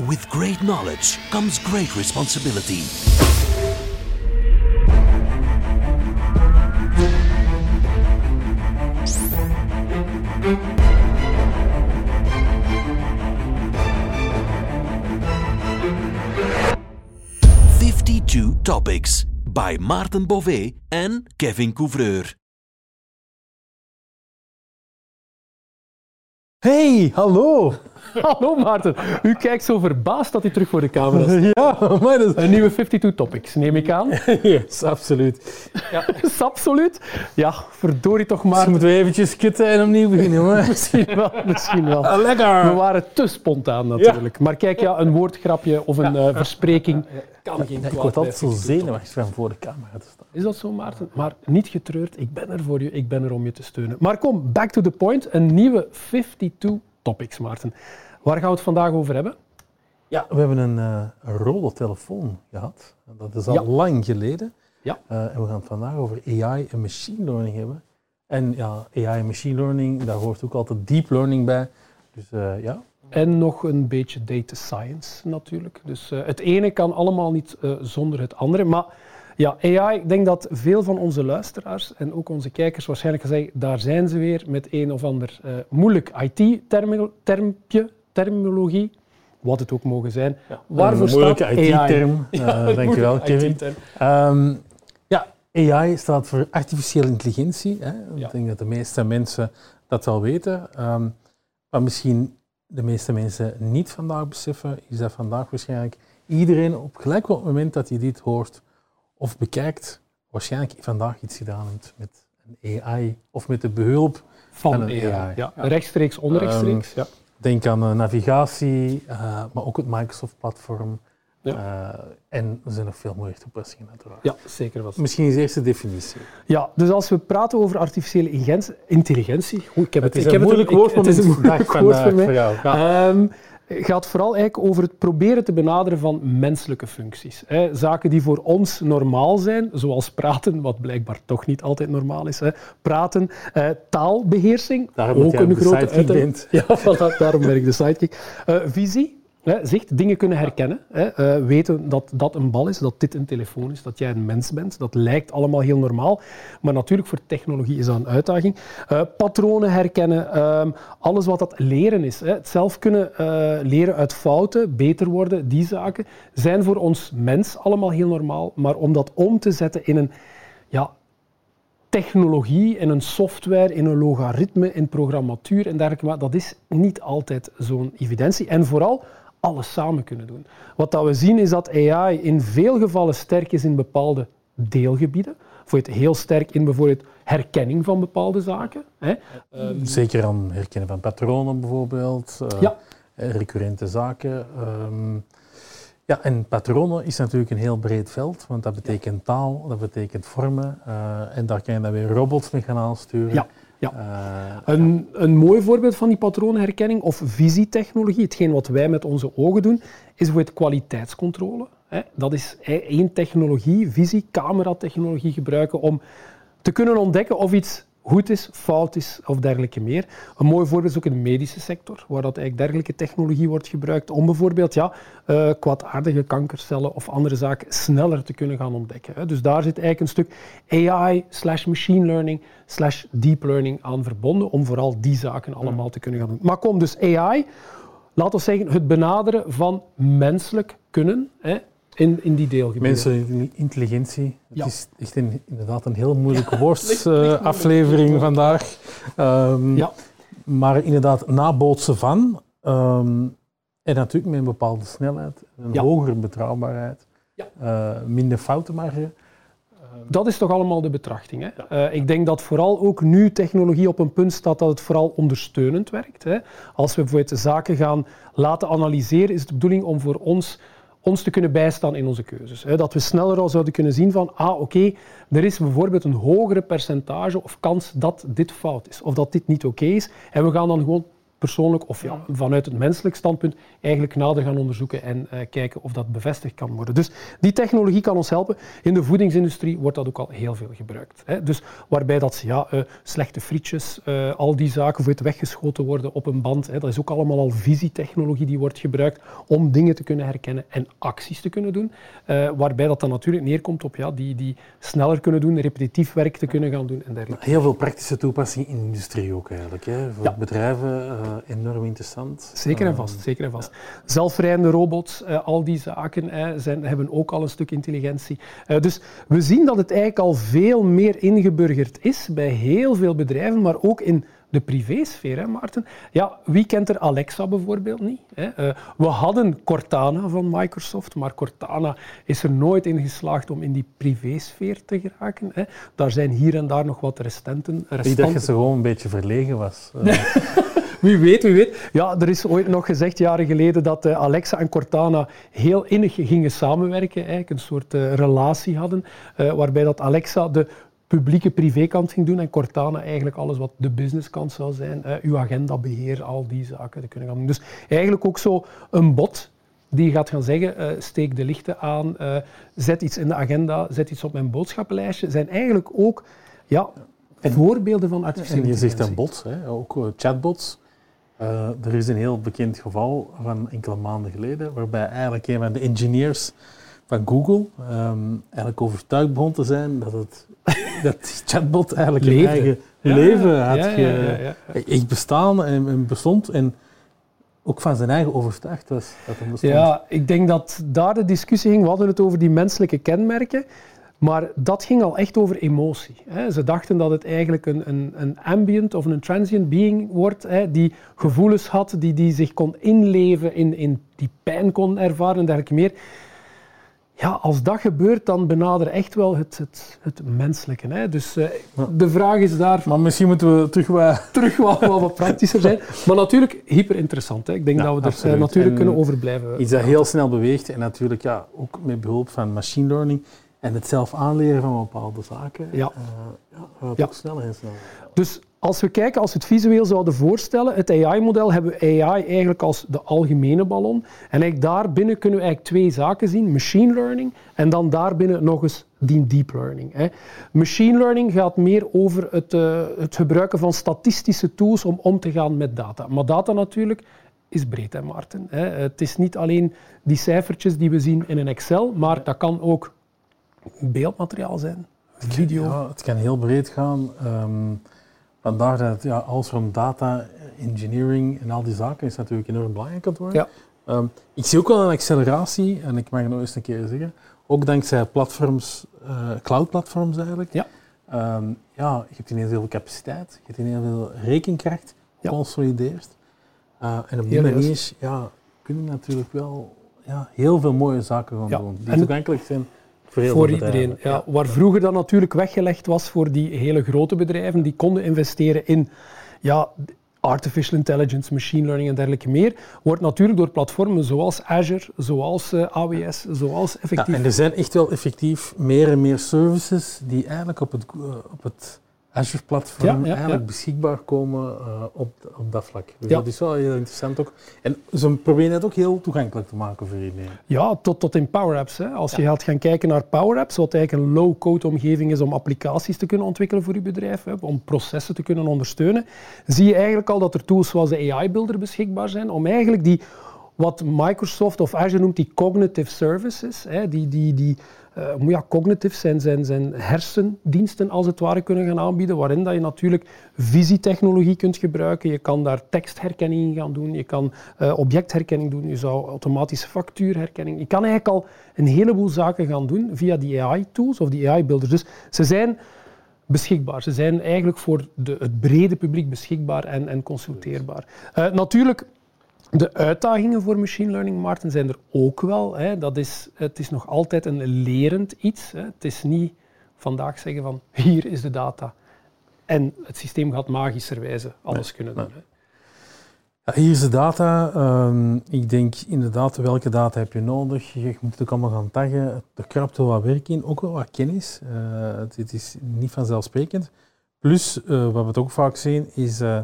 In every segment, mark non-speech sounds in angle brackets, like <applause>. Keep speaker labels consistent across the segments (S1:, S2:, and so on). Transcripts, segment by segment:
S1: With great knowledge comes great responsibility. Fifty-two topics by Maarten Bové and Kevin Couvreur.
S2: Hey, hallo. <laughs>
S3: Hallo Maarten, u kijkt zo verbaasd dat hij terug voor de camera staat. <laughs>
S2: Ja, maar dat
S3: Een nieuwe 52 Topics, neem ik aan.
S2: is... <laughs> Yes, absoluut.
S3: Ja, is absoluut. Ja, verdorie toch
S2: Maar
S3: maar.
S2: moeten we eventjes kitten en opnieuw beginnen, hoor.
S3: Misschien wel, misschien wel.
S2: Ah,
S3: We
S2: lekker.
S3: waren te spontaan natuurlijk. Maar kijk, ja, een woordgrapje of een eh, verspreking kan geen
S2: Ja, ik
S3: kwaad
S2: word altijd zo
S3: 52
S2: zenuwachtig van voor de camera te staan.
S3: Is dat zo, Maarten? Maar niet getreurd, ik ben er voor je, ik ben er om je te steunen. Maar kom, back to the point. Een nieuwe 52 Topics, Maarten. Waar gaan we het vandaag over hebben?
S2: Ja, we hebben een, een rode telefoon gehad. Dat is al
S3: Ja.
S2: lang geleden.
S3: Ja.
S2: Eh, en we gaan het vandaag over AI en machine learning hebben. En ja, AI en machine learning, daar hoort ook altijd deep learning bij. Dus eh, ja,
S3: En nog een beetje data science natuurlijk. Dus het ene kan allemaal niet zonder het andere. Maar ja, AI, ik denk dat veel van onze luisteraars en ook onze kijkers waarschijnlijk zeggen, daar zijn ze weer met een of ander eh, moeilijk IT-termpje, terminologie, wat het ook mogen zijn. Waarvoor <laughs>
S2: een moeilijke
S3: staat AI?
S2: IT-term.
S3: Ja,
S2: Eh,
S3: een
S2: dankjewel, Kevin. Ehm, ja, AI staat voor artificiële intelligentie. Hè?
S3: Ja.
S2: Ik denk dat de meeste mensen dat wel weten. Ehm, maar misschien de meeste mensen niet vandaag beseffen, is dat vandaag waarschijnlijk iedereen op gelijk welk moment dat hij dit hoort of bekijkt, waarschijnlijk vandaag iets gedaan heeft met een AI of met de behulp.
S3: Van
S2: Van een
S3: AI.
S2: AI.
S3: Ja, rechtstreeks, onrechtstreeks. ja.
S2: Denk aan eh, navigatie, eh, maar ook het Microsoft-platform.
S3: Ja.
S2: Eh, en er zijn nog veel mooie toepassingen uiteraard.
S3: ja, zeker wat.
S2: Misschien is de eerste definitie.
S3: Ja, dus als we praten over artificiële intelligentie, Oeh, ik heb het,
S2: Het is
S3: ik
S2: een
S3: heb
S2: moeilijk woord, maar
S3: het is een moeilijk woord voor mij.
S2: jou. Ja.
S3: Ehm, gaat vooral eigenlijk over het proberen te benaderen van menselijke functies. Hè. Zaken die voor ons normaal zijn, zoals praten, wat blijkbaar toch niet altijd normaal is. Hè. Praten, eh, taalbeheersing,
S2: Daarom
S3: ook een grote uitdaging. <laughs> Ja, voilà, daarom ben ik de sidekick. Eh, visie, zicht, dingen kunnen herkennen. Hè, eh, weten dat dat een bal is, dat dit een telefoon is, dat jij een mens bent. Dat lijkt allemaal heel normaal. Maar natuurlijk, voor technologie is dat een uitdaging. Eh, patronen herkennen, ehm, alles wat dat leren is. Hè. Het zelf kunnen eh, leren uit fouten, beter worden, die zaken, zijn voor ons mens allemaal heel normaal. Maar om dat om te zetten in een ja, technologie en een software, in een logaritme, in programmatuur en dergelijke, dat is niet altijd zo'n evidentie. En vooral alles samen kunnen doen. Wat dat we zien is dat AI in veel gevallen sterk is in bepaalde deelgebieden. Bijvoorbeeld heel sterk in bijvoorbeeld herkenning van bepaalde zaken. Hè.
S2: Zeker aan herkennen van patronen bijvoorbeeld. eh,
S3: Ja.
S2: Recurrente zaken. ehm, ja, en patronen is natuurlijk een heel breed veld, want dat betekent taal, dat betekent vormen. eh, en daar kan je dan weer robots mee gaan aansturen.
S3: Ja, ja.
S2: Eh,
S3: Een, een mooi voorbeeld van die patroonherkenning of visietechnologie, hetgeen wat wij met onze ogen doen, is bijvoorbeeld kwaliteitscontrole. Dat is één technologie, visie, cameratechnologie gebruiken om te kunnen ontdekken of iets goed is, fout is of dergelijke meer. Een mooi voorbeeld is ook in de medische sector, waar dat eigenlijk dergelijke technologie wordt gebruikt om bijvoorbeeld ja, eh, kwaadaardige kankercellen of andere zaken sneller te kunnen gaan ontdekken. hè. Dus daar zit eigenlijk een stuk AI slash machine learning slash deep learning aan verbonden om vooral die zaken allemaal te kunnen gaan doen. Maar kom, dus AI, laten we zeggen het benaderen van menselijk kunnen hè, in, in die deelgebieden.
S2: Menselijke intelligentie. Het
S3: Ja.
S2: is echt een, inderdaad een heel moeilijke woordsaflevering <laughs> vandaag. Ehm,
S3: Ja.
S2: Maar inderdaad, nabootsen van. ehm, en natuurlijk met een bepaalde snelheid, een
S3: Ja.
S2: hogere betrouwbaarheid,
S3: Ja.
S2: eh, minder foutenmarge.
S3: Dat is toch allemaal de betrachting. Hè? Eh, ik denk dat vooral ook nu technologie op een punt staat dat het vooral ondersteunend werkt. Hè? Als we bijvoorbeeld zaken gaan laten analyseren, is het de bedoeling om voor ons, ons te kunnen bijstaan in onze keuzes. Dat we sneller al zouden kunnen zien van, ah oké, er is bijvoorbeeld een hogere percentage of kans dat dit fout is, of dat dit niet oké is. En we gaan dan gewoon persoonlijk of ja, vanuit het menselijk standpunt eigenlijk nader gaan onderzoeken en uh, kijken of dat bevestigd kan worden. Dus die technologie kan ons helpen. In de voedingsindustrie wordt dat ook al heel veel gebruikt. Hè. Dus waarbij dat ja, uh, slechte frietjes, uh, al die zaken voor het weggeschoten worden op een band, hè, dat is ook allemaal al visietechnologie die wordt gebruikt om dingen te kunnen herkennen en acties te kunnen doen. waarbij dat dan natuurlijk neerkomt op ja, die, die sneller kunnen doen, repetitief werk te kunnen gaan doen en dergelijke.
S2: Heel veel praktische toepassingen in de industrie ook eigenlijk. Hè. Voor ja. bedrijven enorm interessant.
S3: Zeker en vast. Zeker en vast. Zelfrijdende robots, uh, al die zaken zijn, hebben ook al een stuk intelligentie. Uh, dus we zien dat het eigenlijk al veel meer ingeburgerd is bij heel veel bedrijven, maar ook in de privésfeer, hè, Maarten. Ja, wie kent er Alexa bijvoorbeeld niet? Hè? we hadden Cortana van Microsoft, maar Cortana is er nooit in geslaagd om in die privésfeer te geraken. Hè? Daar zijn hier en daar nog wat restanten. restanten.
S2: Ik dacht dat ze gewoon een beetje verlegen was. <laughs>
S3: Wie weet, wie weet. Ja, er is ooit nog gezegd, jaren geleden, dat uh, Alexa en Cortana heel innig gingen samenwerken. Eigenlijk een soort uh, relatie hadden, uh, waarbij dat Alexa de publieke privékant ging doen en Cortana eigenlijk alles wat de businesskant zou zijn. uw agendabeheer, al die zaken te kunnen gaan doen. Dus eigenlijk ook zo een bot die gaat gaan zeggen, steek de lichten aan, zet iets in de agenda, zet iets op mijn boodschappenlijstje, zijn eigenlijk ook ja, voorbeelden van artificiële
S2: En je zegt een bot, hè, ook chatbots. Uh, er is een heel bekend geval van enkele maanden geleden, waarbij eigenlijk een van de engineers van Google um, eigenlijk overtuigd begon te zijn dat, het, <laughs> dat die chatbot eigenlijk een eigen leven had ja, echt bestaan en, en, bestond. En ook van zijn eigen overtuigd was dat
S3: bestond. Ja, ik denk dat daar de discussie ging. We hadden het over die menselijke kenmerken. Maar dat ging al echt over emotie. Hè. Ze dachten dat het eigenlijk een, een, een ambient of een transient being wordt, hè, die gevoelens had, die, die zich kon inleven, in, in die pijn kon ervaren en dergelijke meer. Ja, als dat gebeurt, dan benader echt wel het, het, het menselijke. Hè. Dus uh, de vraag is daar...
S2: Maar misschien moeten we terug wat... <laughs>
S3: Terug wat, wat praktischer zijn. Maar natuurlijk hyper interessant. Hè. Ik denk dat we er uh, natuurlijk en kunnen over blijven.
S2: Iets dat heel snel beweegt en natuurlijk ja, ook met behulp van machine learning en het zelf aanleren van bepaalde zaken ja. Uh, ja, gaat ja. ook sneller en sneller.
S3: Dus als we kijken, als we het visueel zouden voorstellen, het AI-model hebben we AI eigenlijk als de algemene ballon. En eigenlijk daarbinnen kunnen we eigenlijk twee zaken zien, machine learning en dan daarbinnen nog eens die deep learning. Hè. Machine learning gaat meer over het, uh, het gebruiken van statistische tools om om te gaan met data. Maar data natuurlijk is breed, hè, Maarten. Hè. Het is niet alleen die cijfertjes die we zien in een Excel, maar dat kan ook beeldmateriaal zijn, video.
S2: Ja, het kan heel breed gaan. Um, vandaar dat ja, alles van data engineering en al die zaken is natuurlijk enorm belangrijk aan het worden. Ja. Um, ik zie ook wel een acceleratie, en ik mag het nog eens een keer zeggen, ook dankzij platforms, uh, cloud-platforms eigenlijk. Ja. Um, ja, je hebt ineens heel veel capaciteit, je hebt ineens heel veel rekenkracht geconsolideerd. Uh, en op die manier ja, kun je natuurlijk wel ja, heel veel mooie zaken gaan doen, die toegankelijk zijn voor,
S3: iedereen. Ja, waar vroeger dan natuurlijk weggelegd was voor die hele grote bedrijven, die konden investeren in ja, artificial intelligence, machine learning en dergelijke meer, wordt natuurlijk door platformen zoals Azure, zoals uh, eh, AWS, zoals effectief...
S2: Ja, en er zijn echt wel effectief meer en meer services die eigenlijk op het, uh, op het Azure-platform eigenlijk beschikbaar komen uh, op, op dat vlak. Dus dat is wel heel interessant ook. En ze proberen het ook heel toegankelijk te maken voor iedereen.
S3: Ja, tot, tot in Power Apps. Hè. Als je gaat gaan kijken naar Power Apps, wat eigenlijk een low-code omgeving is om applicaties te kunnen ontwikkelen voor je bedrijf, hè, om processen te kunnen ondersteunen, zie je eigenlijk al dat er tools zoals de AI-builder beschikbaar zijn om eigenlijk die wat Microsoft of Azure noemt die cognitive services, hè, die, die, die uh, ja, cognitief zijn, zijn, zijn hersendiensten als het ware kunnen gaan aanbieden, waarin dat je natuurlijk visietechnologie kunt gebruiken. Je kan daar tekstherkenning in gaan doen, je kan uh, objectherkenning doen, je zou automatische factuurherkenning. Je kan eigenlijk al een heleboel zaken gaan doen via die AI-tools of die AI-builders. Dus ze zijn beschikbaar. Ze zijn eigenlijk voor de, het brede publiek beschikbaar en, en consulteerbaar. Uh, natuurlijk de uitdagingen voor machine learning, Maarten, zijn er ook wel. Hè. Dat is, het is nog altijd een lerend iets. Hè. Het is niet vandaag zeggen van hier is de data. En het systeem gaat magischerwijze alles kunnen doen.
S2: Ja, hier is de data. Um, ik denk inderdaad, welke data heb je nodig? Je moet het ook allemaal gaan taggen. Er krapt wel wat werk in, ook wel wat kennis. Uh, het, is niet vanzelfsprekend. Plus, uh, wat we het ook vaak zien, is uh,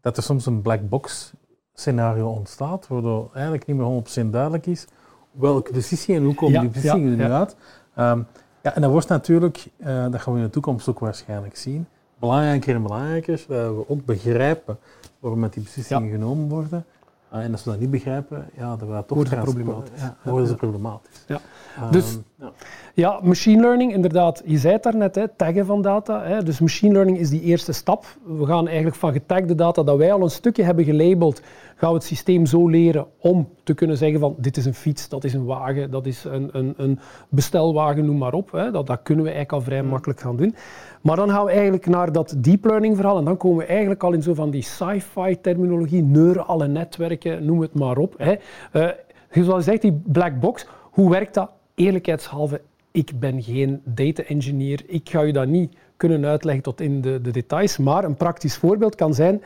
S2: dat er soms een black box scenario ontstaat, waardoor eigenlijk niet meer 100% duidelijk is welke beslissingen en hoe komen
S3: Ja,
S2: die beslissingen
S3: ja,
S2: er nu
S3: ja.
S2: uit. Ehm, ja, en dat wordt natuurlijk, eh, dat gaan we in de toekomst ook waarschijnlijk zien, belangrijker en belangrijker, dat we ook begrijpen waarom met die beslissingen genomen worden. Ah, en als we dat niet begrijpen, ja, dan wordt toch
S3: het
S2: transport-
S3: problematisch.
S2: Ja, het problematisch.
S3: Ja.
S2: Ehm,
S3: Dus-
S2: ja.
S3: Ja, machine learning, inderdaad. Je zei het daarnet, hè, taggen van data. Hè. Dus machine learning is die eerste stap. We gaan eigenlijk van getagde data dat wij al een stukje hebben gelabeld, gaan we het systeem zo leren om te kunnen zeggen van dit is een fiets, dat is een wagen, dat is een, een, een bestelwagen, noem maar op. Hè. Dat, dat kunnen we eigenlijk al vrij makkelijk gaan doen. Maar dan gaan we eigenlijk naar dat deep learning verhaal en dan komen we eigenlijk al in zo van die sci-fi terminologie, neurale netwerken, noem het maar op. Hè. Eh, zoals je zegt, die black box, hoe werkt dat? Eerlijkheidshalve, ik ben geen data engineer. Ik ga u dat niet kunnen uitleggen tot in de, de details. Maar een praktisch voorbeeld kan zijn,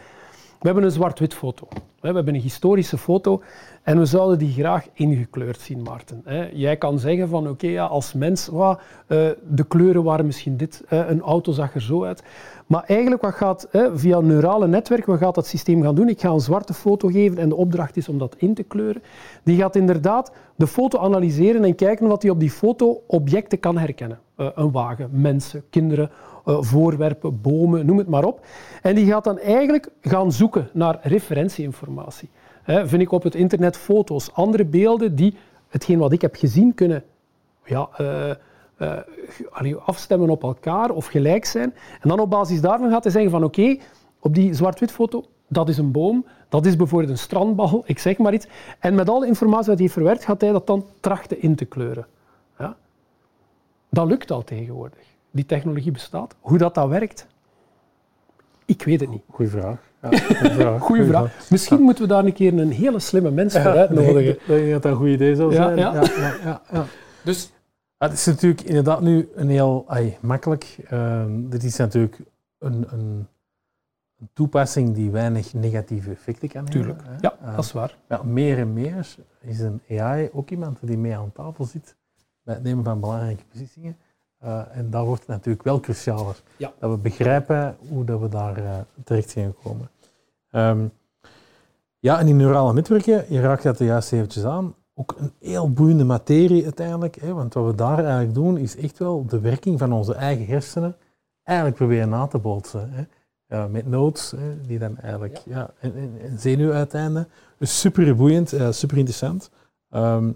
S3: we hebben een zwart-wit foto. We hebben een historische foto en we zouden die graag ingekleurd zien, Maarten. Jij kan zeggen van oké, ja, als mens, eh, de kleuren waren misschien dit, een auto zag er zo uit. Maar eigenlijk wat gaat hè, via een neurale netwerk, wat gaat dat systeem gaan doen? Ik ga een zwarte foto geven en de opdracht is om dat in te kleuren. Die gaat inderdaad de foto analyseren en kijken wat hij op die foto objecten kan herkennen. Eh, een wagen, mensen, kinderen, eh, voorwerpen, bomen, noem het maar op. En die gaat dan eigenlijk gaan zoeken naar referentieinformatie. Hè, vind ik op het internet foto's, andere beelden die hetgeen wat ik heb gezien kunnen ja, eh, eh, afstemmen op elkaar of gelijk zijn. En dan op basis daarvan gaat hij zeggen van oké, op die zwart-wit foto, dat is een boom, dat is bijvoorbeeld een strandbal, ik zeg maar iets. En met alle informatie die hij verwerkt, gaat hij dat dan trachten in te kleuren. Ja? Dat lukt al tegenwoordig. Die technologie bestaat. Hoe dat, dat werkt, ik weet het niet.
S2: Goeie vraag. Ja, goeie vraag. <laughs>
S3: Goeie vraag. Misschien moeten we daar een keer een hele slimme mens voor
S2: Ja,
S3: uitnodigen.
S2: Ik denk dat dat een goed idee zou
S3: Ja,
S2: zijn.
S3: ja.
S2: Ja, ja, ja, ja.
S3: Dus
S2: het is natuurlijk inderdaad nu een heel ai, makkelijk. ehm, dit is natuurlijk een, een, een toepassing die weinig negatieve effecten kan
S3: Tuurlijk.
S2: hebben. hè.
S3: Ja,
S2: Ehm,
S3: dat is waar.
S2: ja, meer en meer is een AI ook iemand die mee aan tafel zit bij het nemen van belangrijke beslissingen. Eh, en daar wordt natuurlijk wel crucialer.
S3: Ja.
S2: Dat we begrijpen hoe dat we daar eh, terecht zijn gekomen. Ehm, ja, en die neurale netwerken, je raakt dat er juist eventjes aan, ook een heel boeiende materie uiteindelijk. Hè, want wat we daar eigenlijk doen, is echt wel de werking van onze eigen hersenen eigenlijk proberen na te bootsen. Hè. Ja, met nodes, hè, die dan eigenlijk ja. een zenuwuiteinde. Dus super boeiend, eh, super interessant. Ehm,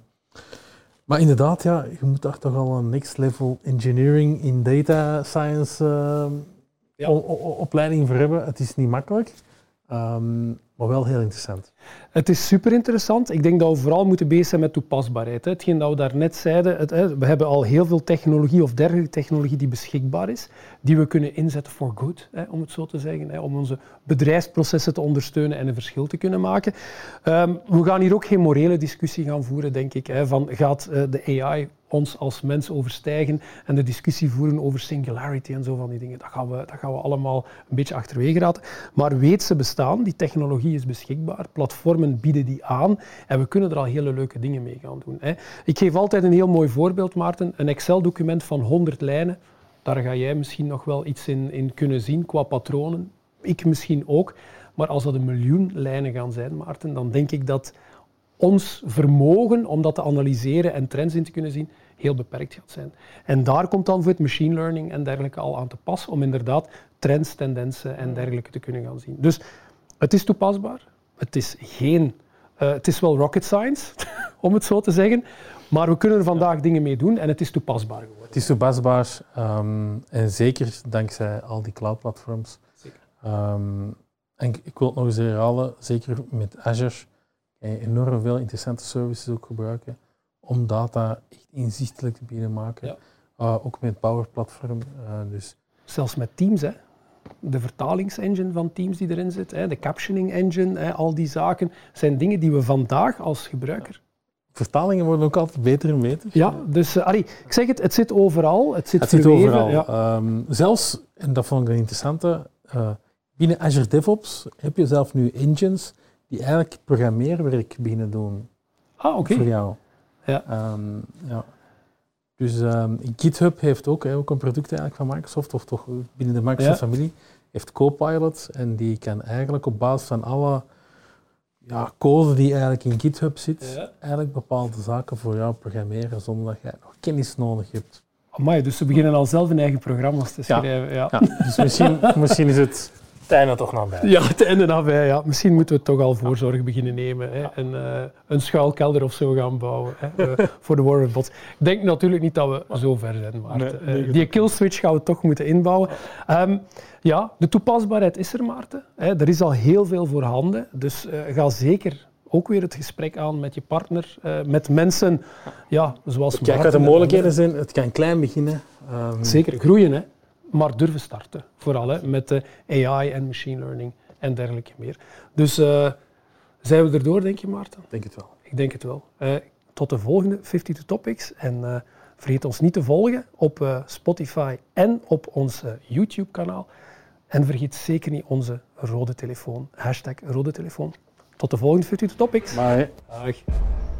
S2: maar inderdaad, ja, je moet daar toch al een next level engineering in data science ehm,
S3: Ja.
S2: opleiding voor hebben. Het is niet makkelijk, ehm, maar wel heel interessant.
S3: Het is super interessant. Ik denk dat we vooral moeten bezig zijn met toepasbaarheid. Hetgeen dat we daarnet zeiden, het, we hebben al heel veel technologie of dergelijke technologie die beschikbaar is, die we kunnen inzetten for good, om het zo te zeggen, om onze bedrijfsprocessen te ondersteunen en een verschil te kunnen maken. Ehm, we gaan hier ook geen morele discussie gaan voeren, denk ik, van gaat eh, de AI ons als mens overstijgen en de discussie voeren over singularity en zo van die dingen. Dat gaan we, dat gaan we allemaal een beetje achterwege laten. Maar weet ze bestaan, die technologie is beschikbaar, platformen bieden die aan en we kunnen er al hele leuke dingen mee gaan doen. Hè. Ik geef altijd een heel mooi voorbeeld, Maarten. Een Excel-document van 100 lijnen, daar ga jij misschien nog wel iets in, in kunnen zien qua patronen. Ik misschien ook. Maar als dat een miljoen lijnen gaan zijn, Maarten, dan denk ik dat ons vermogen om dat te analyseren en trends in te kunnen zien heel beperkt gaat zijn. En daar komt dan voor het machine learning en dergelijke al aan te pas om inderdaad trends, tendensen en dergelijke te kunnen gaan zien. Dus het is toepasbaar. Het is geen... eh, het is wel rocket science, <laughs> om het zo te zeggen. Maar we kunnen er vandaag dingen mee doen en het is toepasbaar geworden.
S2: Het is toepasbaar ehm, en zeker dankzij al die cloud-platforms.
S3: Zeker.
S2: Ehm, en ik, ik wil het nog eens herhalen, zeker met Azure kan je enorm veel interessante services ook gebruiken om data echt inzichtelijk te bieden maken.
S3: Ja.
S2: Uh, ook met Power Platform. uh, dus
S3: Zelfs met Teams, hè. de vertalingsengine van Teams die erin zit, hè. de captioning engine, hè. al die zaken zijn dingen die we vandaag als gebruiker
S2: vertalingen worden ook altijd beter en beter.
S3: Ja, dus uh, allee, ik zeg het, het zit overal. Het zit,
S2: het zit overal.
S3: Ja.
S2: Um, zelfs, en dat vond ik een interessante, uh, binnen Azure DevOps heb je zelf nu engines die eigenlijk programmeerwerk beginnen doen
S3: ah, okay.
S2: voor jou.
S3: Ja.
S2: Um, ja. Dus um, GitHub heeft ook, hè, ook een product eigenlijk van Microsoft, of toch binnen de Microsoft-familie, heeft Copilot en die kan eigenlijk op basis van alle ja, code die eigenlijk in GitHub zit,
S3: Ja.
S2: eigenlijk bepaalde zaken voor jou programmeren zonder dat jij nog kennis nodig hebt.
S3: Amai, dus ze beginnen al zelf hun eigen programma's te
S2: Ja.
S3: schrijven. Ja.
S2: Ja, dus misschien, misschien is het het einde toch nabij.
S3: Ja, het einde nabij. Ja. Misschien moeten we toch al voorzorg beginnen nemen. Hè. En eh, een schuilkelder of zo gaan bouwen hè, eh, <laughs> voor de Warren Bots. Ik denk natuurlijk niet dat we zo ver zijn, Maarten.
S2: Nee, nee,
S3: Eh, die killswitch gaan we toch moeten inbouwen. Ehm, ja, de toepasbaarheid is er, Maarten. Hè. Er is al heel veel voorhanden. Dus eh, ga zeker ook weer het gesprek aan met je partner, eh, met mensen ja, zoals
S2: Kijk wat
S3: Maarten
S2: de
S3: en
S2: mogelijkheden zijn. Het kan klein beginnen. Ehm,
S3: Zeker, groeien, hè. Maar durven starten. Vooral hè, met de AI en machine learning en dergelijke meer. Dus eh, zijn we erdoor, denk je, Maarten?
S2: Ik denk het wel.
S3: Ik denk het wel. Eh, tot de volgende 52 Topics. En eh, vergeet ons niet te volgen op Spotify en op ons YouTube-kanaal. En vergeet zeker niet onze rode telefoon. Hashtag rode telefoon. Tot de volgende 52 Topics.
S2: Maar
S3: Dag.